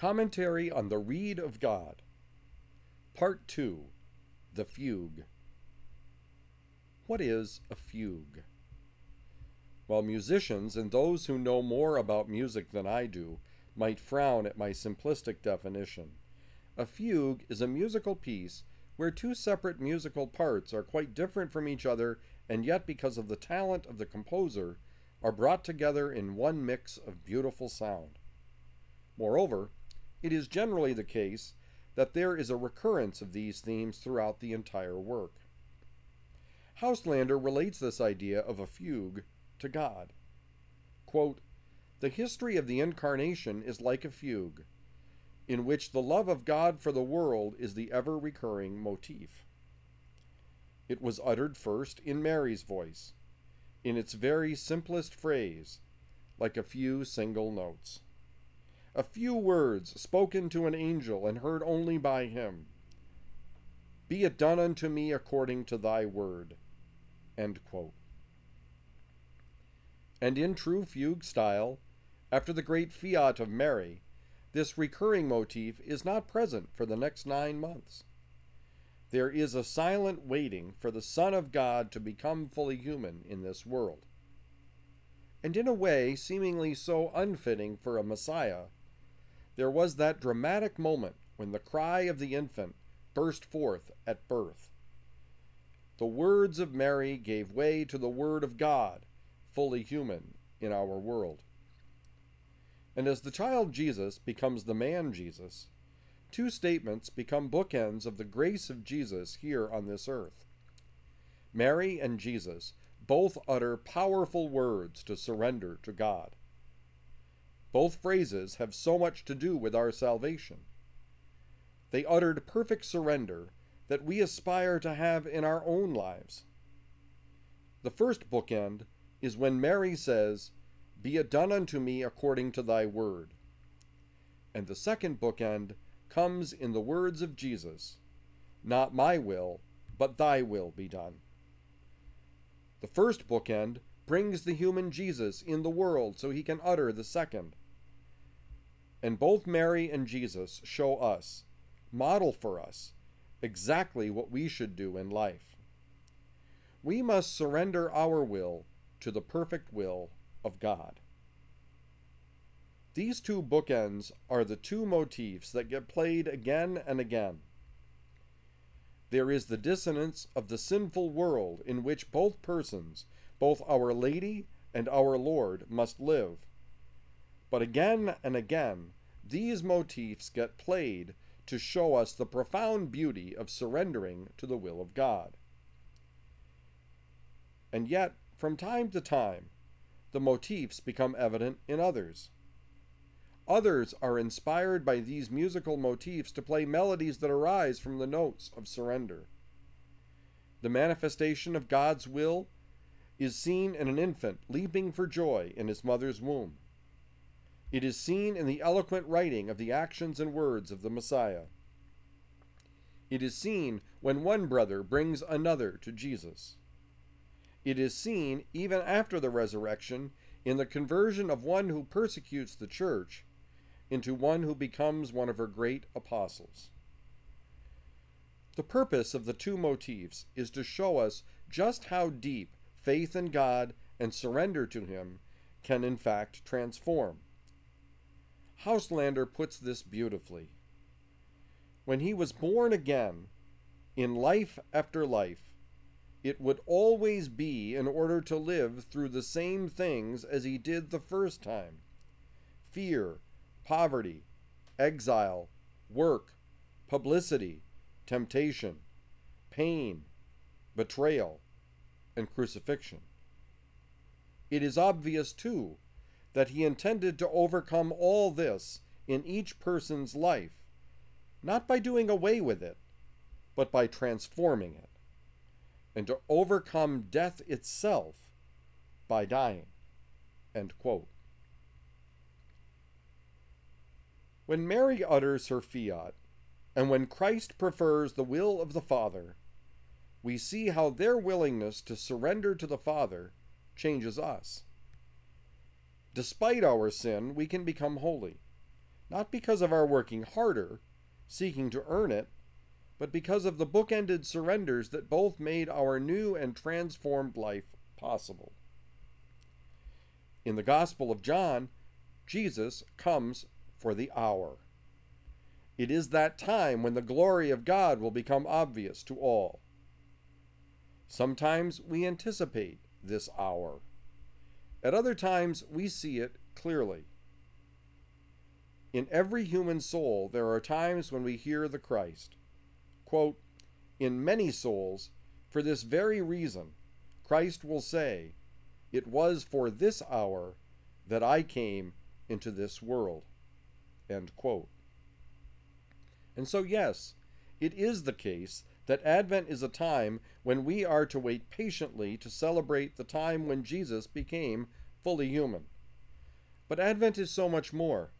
Commentary on the Reed of God. Part 2 The Fugue. What is a fugue? While musicians and those who know more about music than I do might frown at my simplistic definition, a fugue is a musical piece where two separate musical parts are quite different from each other and yet, because of the talent of the composer, are brought together in one mix of beautiful sound. Moreover, it is generally the case that there is a recurrence of these themes throughout the entire work. Houselander relates this idea of a fugue to God. Quote, the history of the incarnation is like a fugue, in which the love of God for the world is the ever recurring motif. It was uttered first in Mary's voice, in its very simplest phrase, like a few single notes. A few words spoken to an angel and heard only by him. Be it done unto me according to thy word. And in true fugue style, after the great fiat of Mary, this recurring motif is not present for the next nine months. There is a silent waiting for the Son of God to become fully human in this world. And in a way seemingly so unfitting for a Messiah, there was that dramatic moment when the cry of the infant burst forth at birth. The words of Mary gave way to the Word of God, fully human in our world. And as the child Jesus becomes the man Jesus, two statements become bookends of the grace of Jesus here on this earth. Mary and Jesus both utter powerful words to surrender to God. Both phrases have so much to do with our salvation. They uttered perfect surrender that we aspire to have in our own lives. The first bookend is when Mary says, Be it done unto me according to thy word. And the second bookend comes in the words of Jesus Not my will, but thy will be done. The first bookend brings the human Jesus in the world so he can utter the second. And both Mary and Jesus show us, model for us, exactly what we should do in life. We must surrender our will to the perfect will of God. These two bookends are the two motifs that get played again and again. There is the dissonance of the sinful world in which both persons, both Our Lady and our Lord, must live. But again and again, these motifs get played to show us the profound beauty of surrendering to the will of God. And yet, from time to time, the motifs become evident in others. Others are inspired by these musical motifs to play melodies that arise from the notes of surrender. The manifestation of God's will is seen in an infant leaping for joy in his mother's womb. It is seen in the eloquent writing of the actions and words of the Messiah. It is seen when one brother brings another to Jesus. It is seen even after the resurrection in the conversion of one who persecutes the church into one who becomes one of her great apostles. The purpose of the two motifs is to show us just how deep faith in God and surrender to Him can in fact transform. Houselander puts this beautifully. When he was born again, in life after life, it would always be in order to live through the same things as he did the first time fear, poverty, exile, work, publicity, temptation, pain, betrayal, and crucifixion. It is obvious, too, that he intended to overcome all this in each person's life, not by doing away with it, but by transforming it, and to overcome death itself by dying. When Mary utters her fiat, and when Christ prefers the will of the Father, we see how their willingness to surrender to the Father changes us. Despite our sin, we can become holy. not because of our working harder, seeking to earn it, but because of the bookended surrenders that both made our new and transformed life possible. In the Gospel of John, Jesus comes for the hour. It is that time when the glory of God will become obvious to all. Sometimes we anticipate this hour. At other times, we see it clearly. In every human soul, there are times when we hear the Christ. Quote, In many souls, for this very reason, Christ will say, It was for this hour that I came into this world. End quote. And so, yes, it is the case that Advent is a time when we are to wait patiently to celebrate the time when Jesus became fully human. But Advent is so much more.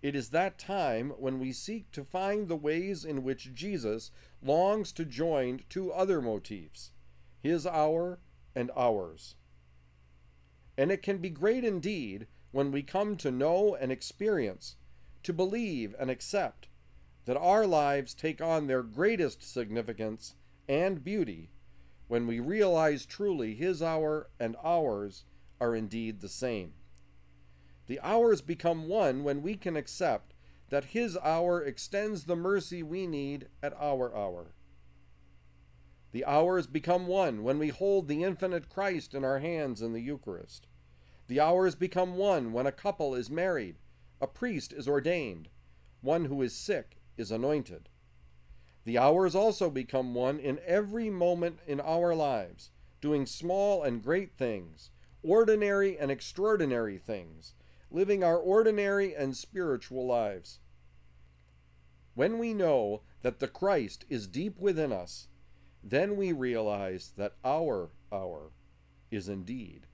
It is that time when we seek to find the ways in which Jesus longs to join two other motifs his hour and ours. And it can be great indeed when we come to know and experience, to believe and accept that our lives take on their greatest significance and beauty when we realize truly His hour and ours are indeed the same. The hours become one when we can accept that His hour extends the mercy we need at our hour. The hours become one when we hold the infinite Christ in our hands in the Eucharist. The hours become one when a couple is married, a priest is ordained, one who is sick is anointed. The hours also become one in every moment in our lives, doing small and great things, ordinary and extraordinary things, living our ordinary and spiritual lives. When we know that the Christ is deep within us, then we realize that our hour is indeed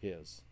His.